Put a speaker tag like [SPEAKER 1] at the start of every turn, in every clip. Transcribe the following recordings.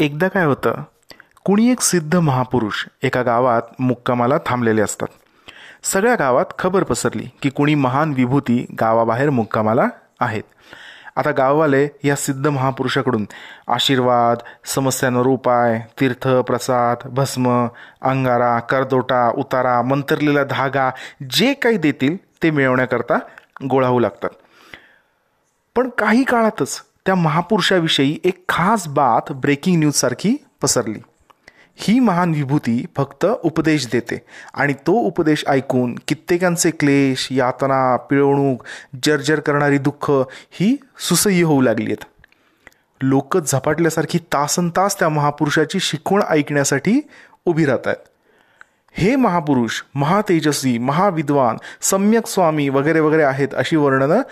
[SPEAKER 1] एकदा काय होतं कुणी एक सिद्ध महापुरुष एका गावात मुक्कामाला थांबलेले असतात. सगळ्या गावात खबर पसरली की कुणी महान विभूती गावाबाहेर मुक्कामाला आहेत. आता गाववाले या सिद्ध महापुरुषाकडून आशीर्वाद समस्यांवर उपाय तीर्थ प्रसाद भस्म अंगारा करदोटा उतारा मंतरलेला धागा जे काही देतील ते मिळवण्याकरता गोळा होऊ लागतात. पण काही काळातच त्या महापुरुषाविषयी एक खास बात ब्रेकिंग न्यूजसारखी पसरली. ही महान विभूती फक्त उपदेश देते आणि तो उपदेश ऐकून कित्येकांचे क्लेश यातना पिळवणूक जर्जर करणारी दुःख ही सुसह्य होऊ लागली आहेत. लोक झपाटल्यासारखी तासन तास त्या महापुरुषाची शिकवण ऐकण्यासाठी उभी राहत आहेत हे महापुरुष महातेजस्वी महाविद्वान सम्यक स्वामी वगैरे वगैरे आहेत अशी वर्णनं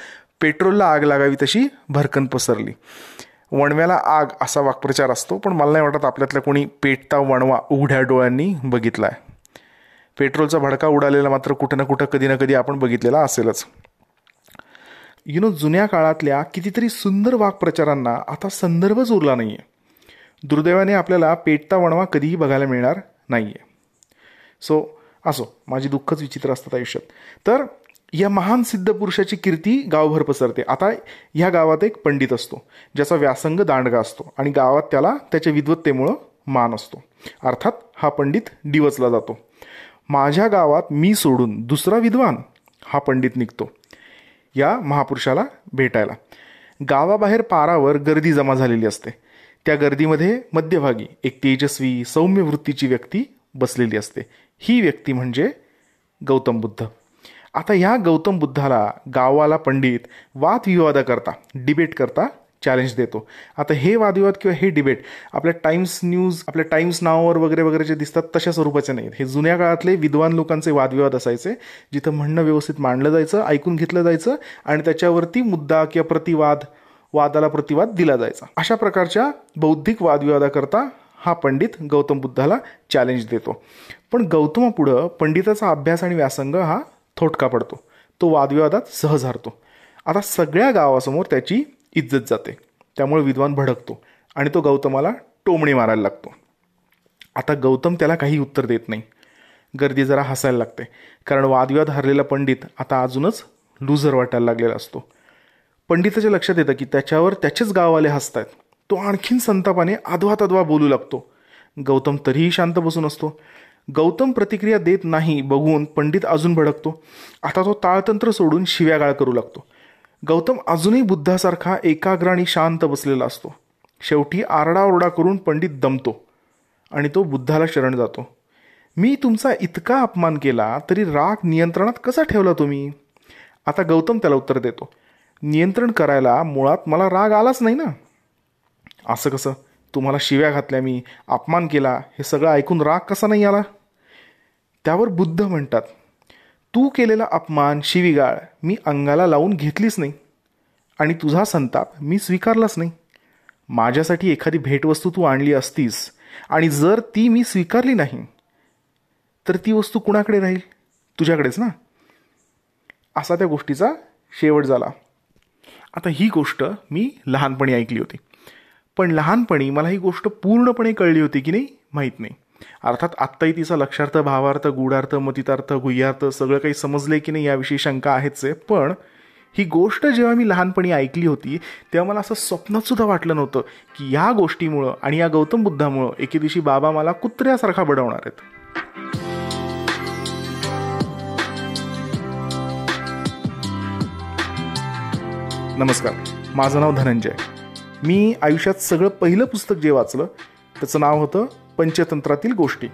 [SPEAKER 1] पेट्रोलला आग लागावी तशी भरकन पसरली. वणव्याला आग असा वाक्प्रचार असतो पण मला नाही वाटत आपल्यातल्या कोणी पेटता वणवा उघड्या डोळ्यांनी बघितला आहे पेट्रोलचा भडका उडालेला मात्र कुठं ना कुठं कधी ना कधी आपण बघितलेला असेलच. यु नो जुन्या काळातल्या कितीतरी सुंदर वाक्प्रचारांना आता संदर्भच उरला नाही आहे दुर्दैवाने आपल्याला पेटता वणवा कधीही बघायला मिळणार नाही आहे सो असो माझी दुःखच विचित्र असतात आयुष्यात. तर या महान सिद्ध पुरुषाची कीर्ती गावभर पसरते. आता ह्या गावात एक पंडित असतो ज्याचा व्यासंग दांडगा असतो आणि गावात त्याला त्याच्या विद्वत्तेमुळं मान असतो. अर्थात हा पंडित डिवचला जातो. माझ्या गावात मी सोडून दुसरा विद्वान हा पंडित निघतो या महापुरुषाला भेटायला. गावाबाहेर पारावर गर्दी जमा झालेली असते. त्या गर्दीमध्ये मध्यभागी एक तेजस्वी सौम्य वृत्तीची व्यक्ती बसलेली असते. ही व्यक्ती म्हणजे गौतम बुद्ध. आता ह्या गौतम बुद्धाला गावाला पंडित वादविवादा करता डिबेट करता चॅलेंज देतो. आता हे वादविवाद किंवा हे डिबेट आपल्या टाइम्स न्यूज आपल्या टाइम्स नावावर वगैरे वगैरे जे दिसतात तशा स्वरूपाचे नाहीत. हे जुन्या काळातले विद्वान लोकांचे वादविवाद असायचे जिथं म्हणणं व्यवस्थित मांडलं जायचं ऐकून घेतलं जायचं आणि त्याच्यावरती मुद्दा किंवा प्रतिवाद वादाला प्रतिवाद दिला जायचा. अशा प्रकारच्या बौद्धिक वादविवादाकरता हा पंडित गौतम बुद्धाला चॅलेंज देतो. पण गौतमापुढं पंडिताचा अभ्यास आणि व्यासंग हा थोटका पडतो. तो वादविवादात सहज हरतो. आता सगळ्या गावासमोर त्याची इज्जत जाते. त्यामुळे विद्वान भडकतो आणि तो गौतमाला टोमणी मारायला लागतो. आता गौतम त्याला काही उत्तर देत नाही. गर्दी जरा हसायला लागते. कारण वादविवाद हरलेला पंडित आता अजूनच लुझर वाटायला लागलेला असतो. पंडिताच्या लक्षात येतं की त्याच्यावर त्याचेच गाववाले हसतायत. तो आणखीन संतापाने अधवा तद्वा बोलू लागतो. गौतम तरीही शांत बसून असतो. गौतम प्रतिक्रिया देत नाही बघून पंडित अजून भडकतो. आता तो ताळतंत्र सोडून शिव्यागाळ करू लागतो. गौतम अजूनही बुद्धासारखा एकाग्र आणि शांत बसलेला असतो. शेवटी आरडाओरडा करून पंडित दमतो आणि तो बुद्धाला शरण जातो. मी तुमचा इतका अपमान केला तरी राग नियंत्रणात कसा ठेवला तुम्ही? आता गौतम त्याला उत्तर देतो. नियंत्रण करायला मुळात मला राग आलाच नाही ना? असं कसं? तुम्हाला शिव्या घातल्या मी अपमान केला हे सगळं ऐकून राग कसा नाही आला? त्यावर बुद्ध म्हणतात तू केलेला अपमान शिवीगाळ मी अंगाला लावून घेतलीच नाही. आणि तुझा संताप मी स्वीकारलाच नाही. माझ्यासाठी एखादी भेटवस्तू तू आणली असतीस आणि जर ती मी स्वीकारली नाही तर ती वस्तू कुणाकडे राहील? तुझ्याकडेच ना? असा त्या गोष्टीचा शेवट झाला. आता ही गोष्ट मी लहानपणी ऐकली होती. पण लहानपणी मला ही गोष्ट पूर्णपणे कळली होती की नाही माहीत नाही. अर्थात आत्ताही तिचा लक्षार्थ भावार्थ गूढार्थ मतितार्थ गुह्यार्थ सगळं काही समजले की नाही याविषयी शंका आहेच आहे. पण ही गोष्ट जेव्हा मी लहानपणी ऐकली होती तेव्हा मला असं स्वप्नातसुद्धा वाटलं नव्हतं की या गोष्टीमुळं आणि या गौतम बुद्धामुळं एके दिवशी बाबा मला कुत्र्यासारखा बडवणार आहेत. नमस्कार. माझं नाव धनंजय. मी आयुष्यात सगळं पहिलं पुस्तक जे वाचलं त्याचं नाव होतं पंचतंत्रातील गोष्टी.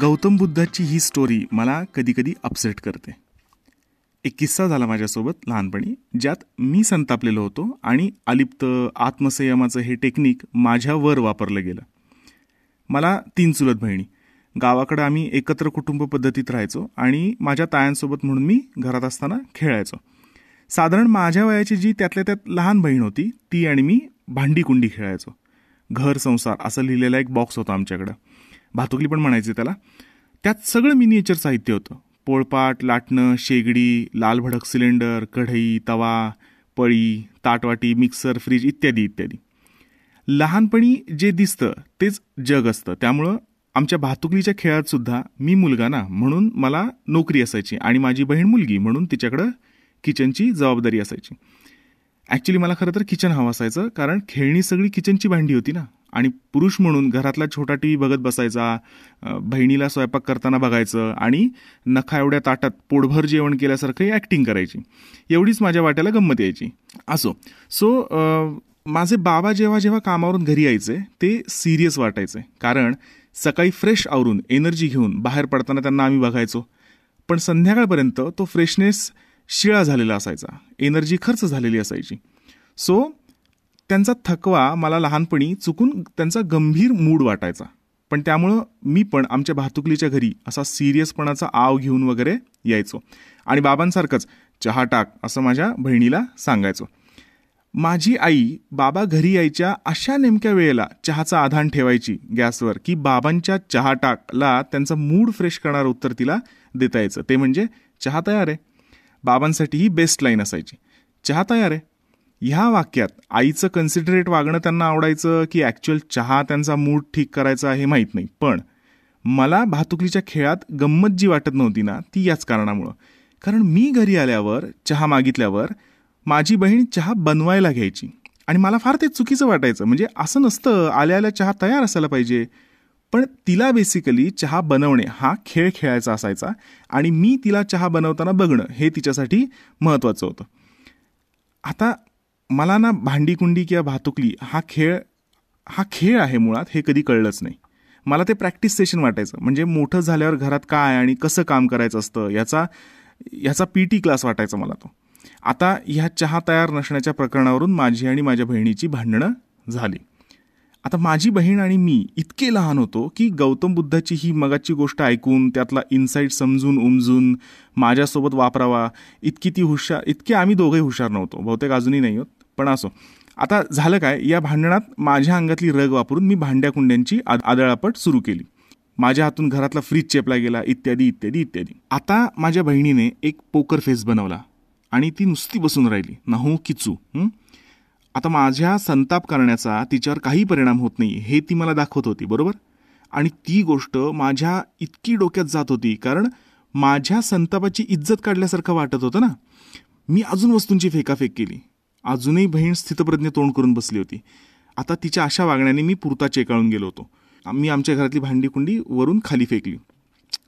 [SPEAKER 1] गौतम बुद्धाची ही स्टोरी मला कधी कधी अपसेट करते. एक किस्सा झाला माझ्यासोबत लहानपणी ज्यात मी संतापलेलो होतो आणि अलिप्त आत्मसंयमाचं हे टेक्निक माझ्यावर वापरलं गेलं. मला तीन चुलत बहिणी गावाकडं आम्ही एकत्र कुटुंब पद्धतीत राहायचो आणि माझ्या तायांसोबत म्हणून मी घरात असताना खेळायचो. साधारण माझ्या वयाची जी त्यातल्या त्यात लहान बहीण होती ती आणि मी भांडी कुंडी खेळायचो. घर संसार असं लिहिलेला एक बॉक्स होता आमच्याकडं. भातुकली पण म्हणायचे त्याला. त्यात सगळं मिनिएचर साहित्य होतं. पोळपाट लाटणं शेगडी लाल भडक सिलेंडर कढई तवा पळी ताटवाटी मिक्सर फ्रीज इत्यादी इत्यादी. लहानपणी जे दिसतं तेच जग असतं. त्यामुळं आमच्या भातुकलीच्या खेळात सुद्धा मी मुलगा ना म्हणून मला नोकरी असायची आणि माझी बहीण मुलगी म्हणून तिच्याकडं किचनची जबाबदारी असायची. ॲक्च्युली मला खरं तर किचन हवं असायचं कारण खेळणी सगळी किचनची भांडी होती ना. आणि पुरुष म्हणून घरातला छोटा टी व्ही बघत बसायचा बहिणीला स्वयंपाक करताना बघायचं आणि नखा एवढ्या ताटात पोटभर जेवण केल्यासारखं ॲक्टिंग करायची. एवढीच माझ्या वाट्याला गंमत यायची. असो. सो माझे बाबा जेव्हा जेव्हा कामावरून घरी यायचे ते सिरियस वाटायचे. कारण सकाळी फ्रेश आवरून एनर्जी घेऊन बाहेर पडताना त्यांना आम्ही बघायचो. पण संध्याकाळपर्यंत तो फ्रेशनेस शिळा झालेला असायचा. एनर्जी खर्च झालेली असायची. सो त्यांचा थकवा मला लहानपणी चुकून त्यांचा गंभीर मूड वाटायचा. पण त्यामुळं मी पण आमच्या भातुकलीच्या घरी असा सिरियसपणाचा आव घेऊन वगैरे यायचो. आणि बाबांसारखंच चहा टाक असं माझ्या बहिणीला सांगायचो. माझी आई बाबा घरी यायच्या अशा नेमक्या वेळेला चहाचा आधान ठेवायची गॅसवर की बाबांच्या चहा टाकला त्यांचा मूड फ्रेश करणारं उत्तर तिला देता यायचं. ते म्हणजे चहा तयार आहे. बाबांसाठी ही बेस्ट लाईन असायची. चहा तयार आहे. ह्या वाक्यात आईचं कन्सिडरेट वागणं त्यांना आवडायचं की ॲक्च्युअल चहा त्यांचा मूड ठीक करायचा हे माहीत नाही. पण मला भातुकलीच्या खेळात गंमत जी वाटत नव्हती ना ती याच कारणामुळं. कारण मी घरी आल्यावर चहा मागितल्यावर माझी बहीण चहा बनवायला घ्यायची. आणि मला फार ते चुकीचं वाटायचं. म्हणजे असं नसतं आल्या आल्या चहा तयार असायला पाहिजे. पण तिला बेसिकली चहा बनवणे हा खेळ खेळायचा असायचा. आणि मी तिला चहा बनवताना बघणं हे तिच्यासाठी महत्त्वाचं होतं. आता मला ना भांडीकुंडी किंवा भातुकली हा खेळ हा खेळ आहे मुळात हे कधी कळलंच नाही. मला ते प्रॅक्टिस सेशन वाटायचं. म्हणजे मोठं झाल्यावर घरात काय आणि कसं काम करायचं असतं याचा याचा पी टी क्लास वाटायचा मला तो. आता ह्या चहा तयार नसण्याच्या प्रकरणावरून माझी आणि माझ्या बहिणीची भांडणं झाली. आता माझी बहीण आणि मी इतके लहान होतो की गौतम बुद्धाची ही मगाची गोष्ट ऐकून त्यातला इन्साईट समजून उमजून माझ्यासोबत वापरावा इतकी ती हुशार इतके आम्ही दोघंही हुशार नव्हतो. बहुतेक अजूनही नाही होत पण असो. आता झालं काय? या भांडणात माझ्या अंगातली रग वापरून मी भांड्या कुंड्यांची आदळापट सुरू केली. माझ्या हातून घरातला फ्रीज चेपला गेला इत्यादी इत्यादी इत्यादी. आता माझ्या बहिणीने एक पोकर फेस बनवला. आणि ती नुसती बसून राहिली. नाहू किचू आता माझ्या संताप करण्याचा तिच्यावर काही परिणाम होत नाही हे ती मला दाखवत होती बरोबर? आणि ती गोष्ट माझ्या इतकी डोक्यात जात होती कारण माझ्या संतापाची इज्जत काढल्यासारखं वाटत होतं ना? मी अजून वस्तूंची फेकाफेक केली. अजूनही बहीण स्थितप्रज्ञ तोंड करून बसली होती. आता तिच्या अशा वागण्याने मी पुरता चेकाळून गेलो होतो. मी आमच्या घरातली भांडी कुंडी वरून खाली फेकली.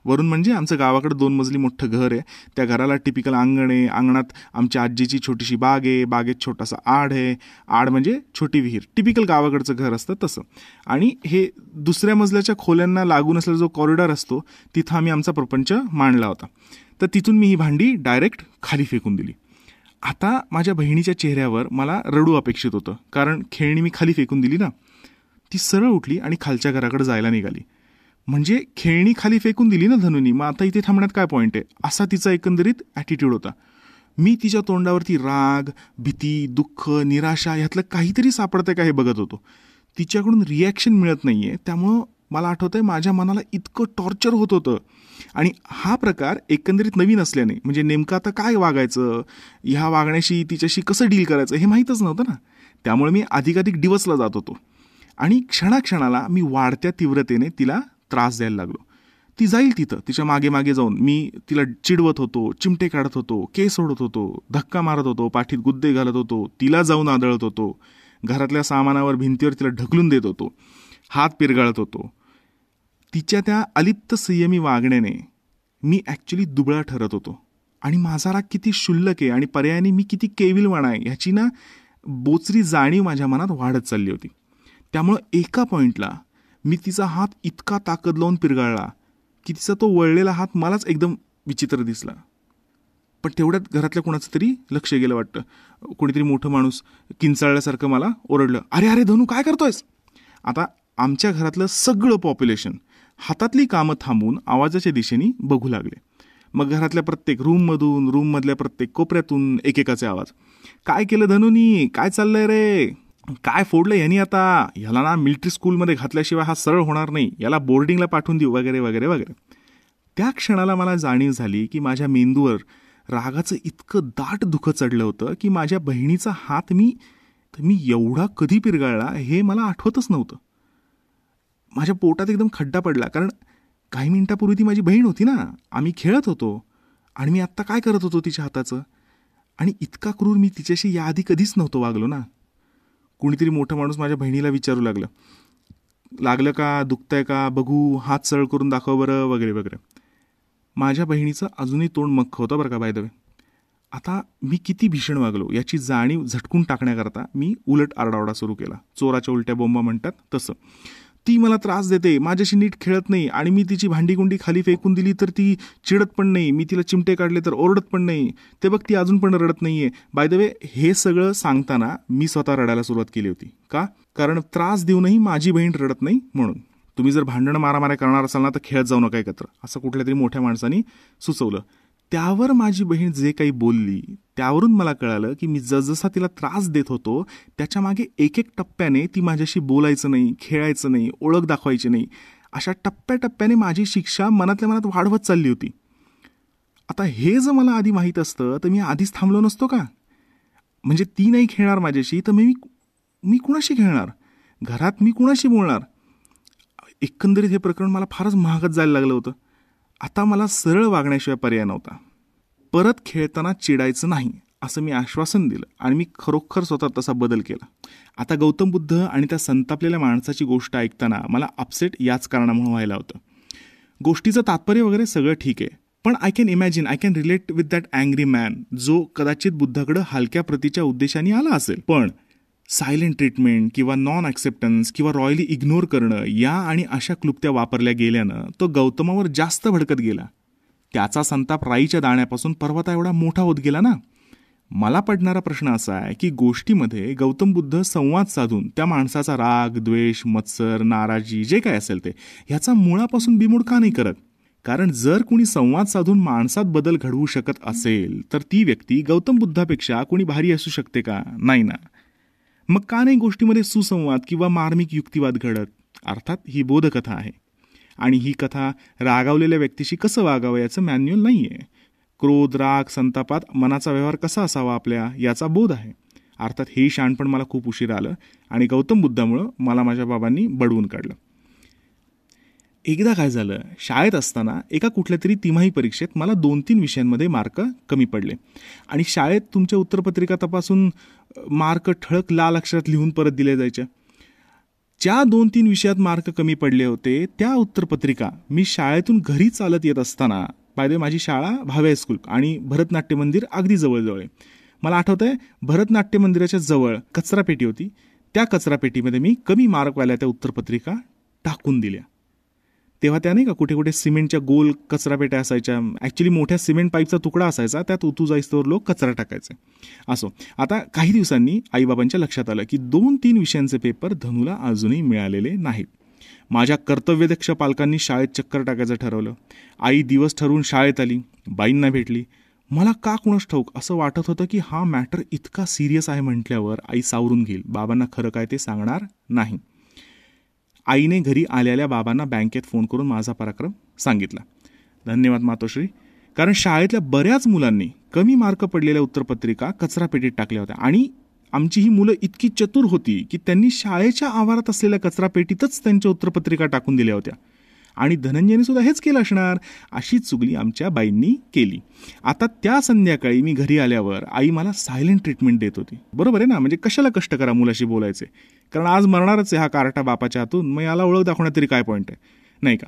[SPEAKER 1] वरून म्हणजे आमचं गावाकडे दोन मजली मोठं घर आहे. त्या घराला टिपिकल अंगण आहे. अंगणात आमच्या आजीची छोटीशी बाग आहे. बागेत छोटासा आड आहे. आड म्हणजे छोटी विहीर. टिपिकल गावाकडचं घर असतं तसं. आणि हे दुसऱ्या मजल्याच्या खोल्यांना लागून असलेला जो कॉरिडॉर असतो तिथं आम्ही आमचा प्रपंच मांडला होता. तर तिथून मी ही भांडी डायरेक्ट खाली फेकून दिली. आता माझ्या बहिणीच्या चेहऱ्यावर मला रडू अपेक्षित होतं. कारण खेळणी मी खाली फेकून दिली ना ती सरळ उठली आणि खालच्या घराकडे जायला निघाली. म्हणजे खेळणी खाली फेकून दिली ना धनुनी मग आता इथे थांबण्यात काय पॉईंट आहे? असा तिचा एकंदरीत ॲटिट्यूड होता. मी तिच्या तोंडावरती राग भीती दुःख निराशा ह्यातलं काहीतरी सापडतंय का हे बघत होतो. तिच्याकडून रिॲक्शन मिळत नाही आहे त्यामुळं मला आठवतं आहे माझ्या मनाला इतकं टॉर्चर होत होतं. आणि हा प्रकार एकंदरीत नवीन असल्याने म्हणजे नेमकं आता काय वागायचं? ह्या वागण्याशी तिच्याशी कसं डील करायचं? हे माहीतच नव्हतं ना. त्यामुळे मी अधिकाधिक डिवसला जात होतो. आणि क्षणाक्षणाला मी वाढत्या तीव्रतेने तिला त्रास द्यायला लागलो. ती जाईल तिथं तिच्यामागे मागे जाऊन. मी तिला चिडवत होतो चिमटे काढत होतो केस ओढत होतो धक्का मारत होतो पाठीत गुद्दे घालत होतो तिला जाऊन आदळत होतो घरातल्या सामानावर भिंतीवर तिला ढकलून देत होतो हात पिरगाळत होतो. तिच्या त्या अलिप्त संयमी वागण्याने मी ॲक्च्युली दुबळा ठरत होतो. आणि माझा राग किती शुल्लक आहे आणि पर्यायाने मी किती केविलवाणा आहे ह्याची ना बोचरी जाणीव माझ्या मनात वाढत चालली होती. त्यामुळं एका पॉईंटला मी तिचा हात इतका ताकद लावून पिरगाळला की तिचा तो वळलेला हात मलाच एकदम विचित्र दिसला. पण तेवढ्यात घरातल्या कोणाचं तरी लक्ष गेलं वाटतं. कोणीतरी मोठं माणूस किंचाळल्यासारखं मला ओरडलं अरे अरे धनू काय करतोयस? आता आमच्या घरातलं सगळं पॉप्युलेशन हातातली कामं थांबून आवाजाच्या दिशेने बघू लागले. मग घरातल्या प्रत्येक रूममधून रूममधल्या प्रत्येक कोपऱ्यातून एकेकाचे आवाज काय केलं धनुनी? काय चाललंय रे? काय फोडलं यांनी आता? ह्याला ना मिलिटरी स्कूलमध्ये घातल्याशिवाय हा सरळ होणार नाही. याला बोर्डिंगला पाठवून देऊ. वगैरे वगैरे वगैरे. त्या क्षणाला मला जाणीव झाली की माझ्या मेंदूवर रागाचं इतकं दाट दुःख चढलं होतं की माझ्या बहिणीचा हात मी मी एवढा कधी पिरगाळला हे मला आठवतच नव्हतं. माझ्या पोटात एकदम खड्डा पडला. कारण काही मिनिटापूर्वी ती माझी बहीण होती ना. आम्ही खेळत होतो. आणि मी आत्ता काय करत होतो तिच्या हाताचं? आणि इतका क्रूर मी तिच्याशी याआधी कधीच नव्हतो वागलो ना. कुणीतरी मोठं माणूस माझ्या बहिणीला विचारू लागलं. लागलं का दुखतंय का बघू हात सरळ करून दाखव बरं वगैरे वगैरे. माझ्या बहिणीचं अजूनही तोंड मख्ख होतं बरं का बाय आता मी किती भीषण वागलो याची जाणीव झटकून टाकण्याकरता मी उलट आरडाओरडा सुरू केला. चोराच्या उलट्या बोंबा म्हणतात तसं. ती मला त्रास देते माझ्याशी नीट खेळत नाही आणि मी तिची भांडीकुंडी खाली फेकून दिली तर ती चिडत पण नाही मी तिला चिमटे काढले तर ओरडत पण नाही. ते बघ ती अजून पण रडत नाहीये. बाय द वे हे सगळं सांगताना मी स्वतः रडायला सुरुवात केली होती. का? कारण त्रास देऊनही माझी बहीण रडत नाही म्हणून. तुम्ही जर भांडणं मारामाऱ्या करणार असाल ना तर खेळत जाऊ नका एकत्र. असं कुठल्या तरी मोठ्या माणसानी सुचवलं. त्यावर माझी बहीण जे काही बोलली त्यावरून मला कळालं की मी जसजसा तिला त्रास देत होतो त्याच्यामागे एक एक टप्प्याने ती माझ्याशी बोलायचं नाही खेळायचं नाही ओळख दाखवायची नाही. अशा टप्प्याटप्प्याने माझी शिक्षा मनातल्या मनात वाढवत चालली होती. आता हे जर मला आधी माहीत असतं तर मी आधीच थांबलो नसतो का? म्हणजे ती नाही खेळणार माझ्याशी तर मी मी कुणाशी खेळणार? घरात मी कुणाशी बोलणार? एकंदरीत हे प्रकरण मला फारच महागत जायला लागलं होतं. आता मला सरळ वागण्याशिवाय पर्याय नव्हता. परत खेळताना चिडायचं नाही असं मी आश्वासन दिलं आणि मी खरोखर स्वतः तसा बदल केला. आता गौतम बुद्ध आणि त्या संतापलेल्या माणसाची गोष्ट ऐकताना मला अपसेट याच कारणामुळे व्हायला होतं. गोष्टीचं तात्पर्य वगैरे सगळं ठीक आहे पण I can imagine I can relate with that angry man जो कदाचित बुद्धाकडं हलक्या प्रतीच्या उद्देशाने आला असेल. पण सायलेंट ट्रीटमेंट किंवा नॉन ॲक्सेप्टन्स किंवा रॉयली इग्नोर करणं या आणि अशा क्लुप्त्या वापरल्या गेल्यानं तो गौतमावर जास्त भडकत गेला. त्याचा संताप राईच्या दाण्यापासून पर्वता एवढा मोठा होत गेला ना? मला पडणारा प्रश्न असा आहे की गोष्टीमध्ये गौतम बुद्ध संवाद साधून त्या माणसाचा राग द्वेष मत्सर नाराजी जे काय असेल ते ह्याचा मुळापासून बिमोड का नाही करत? कारण जर कुणी संवाद साधून माणसात बदल घडवू शकत असेल तर ती व्यक्ती गौतम बुद्धापेक्षा कुणी भारी असू शकते का? नाही ना. मग का नाही गोष्टीमध्ये सुसंवाद किंवा मार्मिक युक्तिवाद घडत? अर्थात ही बोधकथा आहे. आणि ही कथा रागावलेल्या व्यक्तीशी कसं वागावं याचं मॅन्युअल नाही आहे क्रोध राग संतापात मनाचा व्यवहार कसा असावा आपल्या याचा बोध आहे. अर्थात हे शाणपण मला खूप उशीर आलं आणि गौतम बुद्धामुळं मला माझ्या बाबांनी बडवून काढलं. एकदा काय झालं शाळेत असताना एका कुठल्या तरी तिमाही परीक्षेत मला दोन तीन विषयांमध्ये मार्क कमी पडले. आणि शाळेत तुमच्या उत्तरपत्रिका तपासून मार्क ठळक लाल अक्षरात लिहून परत दिले जायच्या ज्या दोन तीन विषयात मार्क कमी पडले होते त्या उत्तरपत्रिका मी शाळेतून घरी चालत येत असताना पाहिजे माझी शाळा भावे स्कूल आणि भरतनाट्य मंदिर अगदी जवळजवळ आहे. मला आठवत आहे भरतनाट्य मंदिराच्या जवळ कचरापेटी होती. त्या कचरापेटीमध्ये मी कमी मार्कवाल्या त्या उत्तरपत्रिका टाकून दिल्या. तेव्हा त्या नाही का कुठे कुठे सिमेंटच्या गोल कचरा पेट्या असायच्या. ॲक्च्युली मोठ्या सिमेंट पाईपचा तुकडा असायचा. त्यात उतू जाईस्तवर लोक कचरा टाकायचे. असो. आता काही दिवसांनी आईबाबांच्या लक्षात आलं की दोन तीन विषयांचे पेपर धनूला अजूनही मिळालेले नाहीत. माझ्या कर्तव्यदक्ष पालकांनी शाळेत चक्कर टाकायचं ठरवलं. आई दिवस ठरवून शाळेत आली. बाईंना भेटली. मला का कुणास ठाऊक? असं वाटत होतं की हा मॅटर इतका सिरियस आहे म्हटल्यावर आई सावरून घेईल. बाबांना खरं काय ते सांगणार नाही. आईने घरी आलेल्या बाबांना बँकेत फोन करून माझा पराक्रम सांगितला. धन्यवाद मातोश्री. कारण शाळेतल्या बऱ्याच मुलांनी कमी मार्क पडलेल्या उत्तरपत्रिका कचरा पेटीत टाकल्या होत्या आणि आमची ही मुलं इतकी चतुर होती की त्यांनी शाळेच्या आवारात असलेल्या कचरा पेटीतच त्यांच्या उत्तरपत्रिका टाकून दिल्या होत्या. आणि धनंजयने सुद्धा हेच केलं असणार? अशी चुगली आमच्या बाईंनी केली. आता त्या संध्याकाळी मी घरी आल्यावर आई मला सायलेंट ट्रीटमेंट देत होती. बरोबर आहे ना? म्हणजे कशाला कष्ट करा मुलाशी बोलायचे? कारण आज मरणारच आहे हा कार्टा बापाच्या हातून. मग याला ओळख दाखवण्यात तरी काय पॉईंट आहे? नाही का?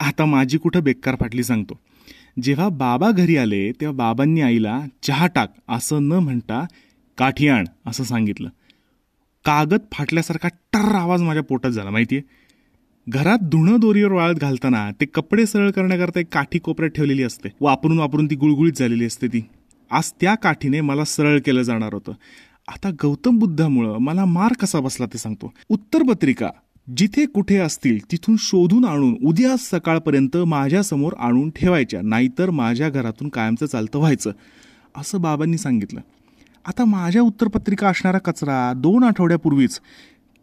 [SPEAKER 1] आता माझी कुठं बेकार फाटली सांगतो. जेव्हा बाबा घरी आले तेव्हा बाबांनी आईला चहा टाक असं न म्हणता काठी आण असं सांगितलं. कागद फाटल्यासारखा टर आवाज माझ्या पोटात झाला माहिती आहे घरात धुणं दोरीवर वाळत घालताना ते कपडे सरळ करण्याकरता एक काठी कोपऱ्यात ठेवलेली असते. वापरून वापरून ती गुळगुळीत झालेली असते ती. आज त्या काठीने मला सरळ केलं जाणार होतं. आता गौतम बुद्धामुळं मला मार कसा बसला ते सांगतो. उत्तर पत्रिका जिथे कुठे असतील तिथून शोधून आणून उद्या सकाळपर्यंत माझ्यासमोर आणून ठेवायच्या नाहीतर माझ्या घरातून कायमचं चालतं व्हायचं असं बाबांनी सांगितलं. आता माझ्या उत्तरपत्रिका असणारा कचरा दोन आठवड्यापूर्वीच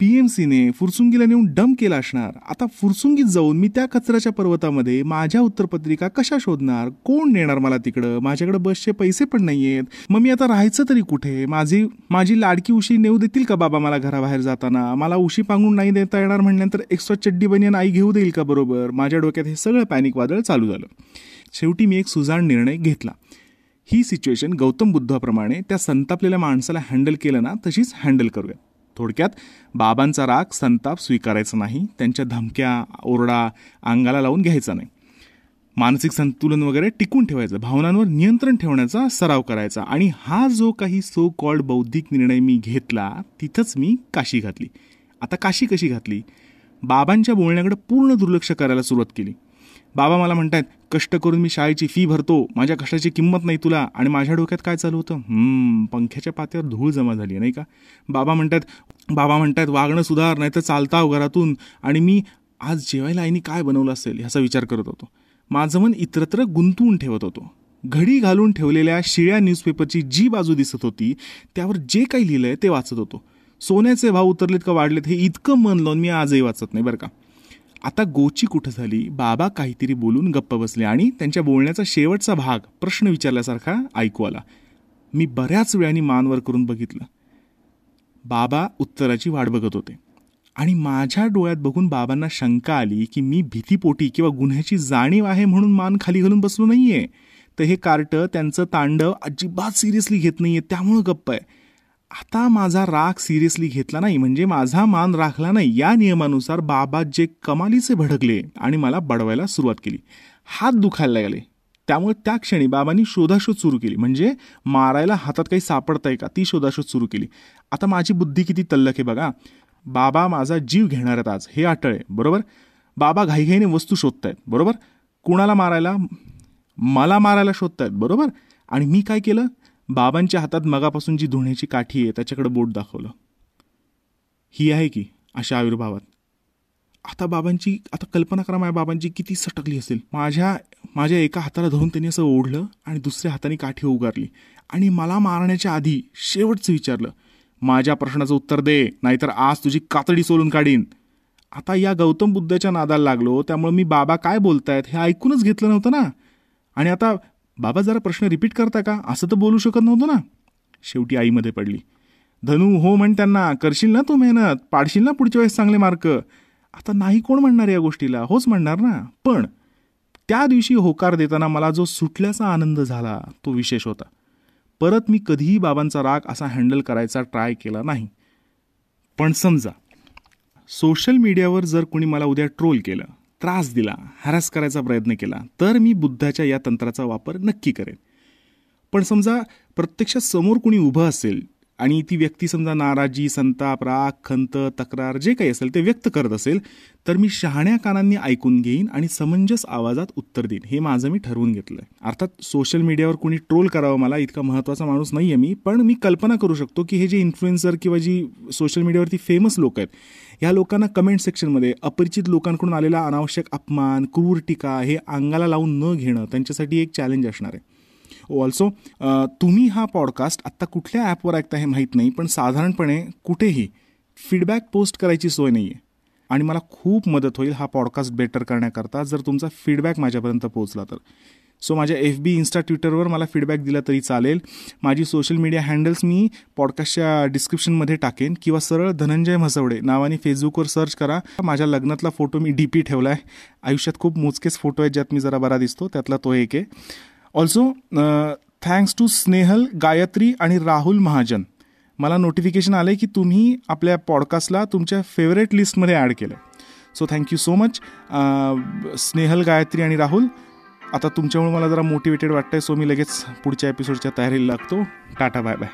[SPEAKER 2] पीएमसीने फुरसुंगीला नेऊन डम केला असणार. आता फुरसुंगीत जाऊन मी त्या कचऱ्याच्या पर्वतामध्ये माझ्या उत्तरपत्रिका कशा शोधणार? कोण नेणार मला तिकडं? माझ्याकडे बसचे पैसे पण नाही आहेत मग मी आता राहायचं तरी कुठे? माझी माझी लाडकी उशी नेऊ देतील का बाबा मला घराबाहेर जाताना? मला उशी पांगून नाही देता येणार म्हणल्यानंतर एक्स्ट्रा चड्डी बनियन आई घेऊ देईल का बरोबर? माझ्या डोक्यात हे सगळं पॅनिक वादळ चालू झालं. शेवटी मी एक सुजाण निर्णय घेतला. ही सिच्युएशन गौतम बुद्धाप्रमाणे त्या संतापलेल्या माणसाला हँडल केलं ना तशीच हँडल करूया. थोडक्यात बाबांचा राग संताप स्वीकारायचा नाही त्यांच्या धमक्या ओरडा अंगाला लावून घ्यायचा नाही. मानसिक संतुलन वगैरे टिकून ठेवायचं भावनांवर नियंत्रण ठेवण्याचा सराव करायचा आणि हा जो काही सो कॉल्ड बौद्धिक निर्णय मी घेतला तिथंच मी काशी घातली. आता काशी कशी घातली? बाबांच्या बोलण्याकडे पूर्ण दुर्लक्ष करायला सुरुवात केली. बाबा मला म्हणतायत कष्ट करून मी शाळेची फी भरतो माझ्या कष्टाची किंमत नाही तुला. आणि माझ्या डोक्यात काय चालू होतं? पंख्याच्या पात्यावर धूळ जमा झाली नाही का? बाबा म्हणतात बाबा म्हणतात वागणं सुधार नाही तर चालता घरातून. आणि मी आज जेवायला आईनी काय बनवलं असेल ह्याचा विचार करत होतो. माझं मन इतरत्र गुंतवून ठेवत होतो. घडी घालून ठेवलेल्या शिळ्या न्यूजपेपरची जी बाजू दिसत होती त्यावर जे काही लिहिलं आहे ते वाचत होतो. सोन्याचे भाव उतरलेत का वाढलेत हे इतकं मन लावून मी आजही वाचत नाही बरं का? आता गोची कुठं झाली? बाबा काहीतरी बोलून गप्प बसले आणि त्यांच्या बोलण्याचा शेवटचा भाग प्रश्न विचारल्यासारखा ऐकू आला. मी बऱ्याच वेळाने मानवर करून बघितलं. बाबा उत्तराची वाट बघत होते. आणि माझ्या डोळ्यात बघून बाबांना शंका आली की मी भीतीपोटी किंवा गुन्ह्याची जाणीव आहे म्हणून मान खाली घालून बसलो नाही आहे तर हे कार्ट त्यांचं तांडव अजिबात सिरियसली घेत नाही आहे त्यामुळं गप्प आहे. आता माझा राग सिरियसली घेतला नाही म्हणजे माझा मान राखला नाही. या नियमानुसार बाबा जे कमालीचे भडकले आणि मला बडवायला सुरुवात केली. हात दुखायला लागले. त्यामुळे त्या क्षणी बाबांनी शोधाशोध सुरू केली. म्हणजे मारायला हातात काही सापडतंय का? ती शोधाशोध सुरू केली. आता माझी बुद्धी किती तल्लक आहे बघा. बाबा माझा जीव घेणार आहेत आज. हे अटळ आहे. बरोबर? बाबा घाईघाईने वस्तू शोधतायत. बरोबर? कुणाला मारायला? मला मारायला शोधतायत. बरोबर? आणि मी काय केलं? बाबांच्या हातात मगापासून जी धुण्याची काठी आहे त्याच्याकडे बोट दाखवलं. ही आहे की अशा आविर्भावात? आता बाबांची आता कल्पना करा माझ्या बाबांची किती सटकली असेल. माझ्या माझ्या एका हाताला धरून त्यांनी असं ओढलं आणि दुसऱ्या हाताने काठी उगारली. आणि मला मारण्याच्या आधी शेवटचं विचारलं माझ्या प्रश्नाचं उत्तर दे नाहीतर आज तुझी कातडी सोलून काढीन. आता या गौतम बुद्धाच्या नादाला लागलो त्यामुळे मी बाबा काय बोलतायत हे ऐकूनच घेतलं नव्हतं ना. आणि आता बाबा जरा प्रश्न रिपीट करता का? असं तर बोलू शकत नव्हतं ना. शेवटी आईमध्ये पडली. धनू हो म्हण त्यांना करशील ना तू मेहनत? पाडशील ना पुढच्या वेळेस चांगले मार्क? आता नाही कोण म्हणणार या गोष्टीला? होच म्हणणार ना. पण त्या दिवशी होकार देताना मला जो सुटल्याचा आनंद झाला तो विशेष होता. परत मी कधीही बाबांचा राग असा हँडल करायचा ट्राय केला नाही. पण समजा सोशल मीडियावर जर कोणी मला उद्या ट्रोल केलं त्रास दिला हॅरॅस करायचा प्रयत्न केला तर मी बुद्धाच्या या तंत्राचा वापर नक्की करेन. पण समजा प्रत्यक्षात समोर कुणी उभं असेल आणि ती व्यक्ती समजा नाराजी संताप राग खंत तक्रार जे काही असेल ते व्यक्त करत असेल तर मी शहाण्या कानांनी ऐकून घेईन आणि समंजस आवाजात उत्तर देईन. हे माझं मी ठरवून घेतलंय. अर्थात सोशल मीडियावर कोणी ट्रोल करावं मला इतका महत्त्वाचा माणूस नाही आहे मी पण मी कल्पना करू शकतो की हे जे इन्फ्लुएन्सर किंवा जी सोशल मीडियावरती फेमस लोक आहेत ह्या लोकांना कमेंट सेक्शनमध्ये अपरिचित लोकांकडून आलेला अनावश्यक अपमान क्रूर टीका हे अंगाला लावून न घेणं त्यांच्यासाठी एक चॅलेंज असणार आहे. ऑल्सो तुम्ही हा पॉडकास्ट आत्ता कुठल्या ॲपवर ऐकता हे माहीत नाही पण साधारणपणे कुठेही फीडबॅक पोस्ट करायची सोय नाही आहे आणि मला खूप मदत होईल हा पॉडकास्ट बेटर करण्याकरता जर तुमचा फीडबॅक माझ्यापर्यंत पोहोचला तर. सो माझ्या एफ बी इन्स्टा ट्विटरवर मला फीडबॅक दिला तरी चालेल. माझी सोशल मीडिया हँडल्स मी पॉडकास्टच्या डिस्क्रिप्शनमध्ये टाकेन किंवा सरळ धनंजय म्हसवडे नावाने फेसबुकवर सर्च करा. माझ्या लग्नातला फोटो मी डी पी ठेवला आहे आयुष्यात खूप मोजकेच फोटो आहेत ज्यात मी जरा बरा दिसतो त्यातला तो एक आहे. Also thanks to Snehal Gayatri आणि राहुल महाजन मला नोटिफिकेशन आलं की तुम्ही आपल्या पॉडकास्टला तुमच्या फेवरेट लिस्टमध्ये ॲड केलं so thank you so much Snehal Gayatri आणि राहुल आता तुमच्यामुळे मला जरा मोटिवेटेड वाटतंय सो मी लगेच पुढच्या एपिसोडच्या तयारीला लागतो. Tata bye bye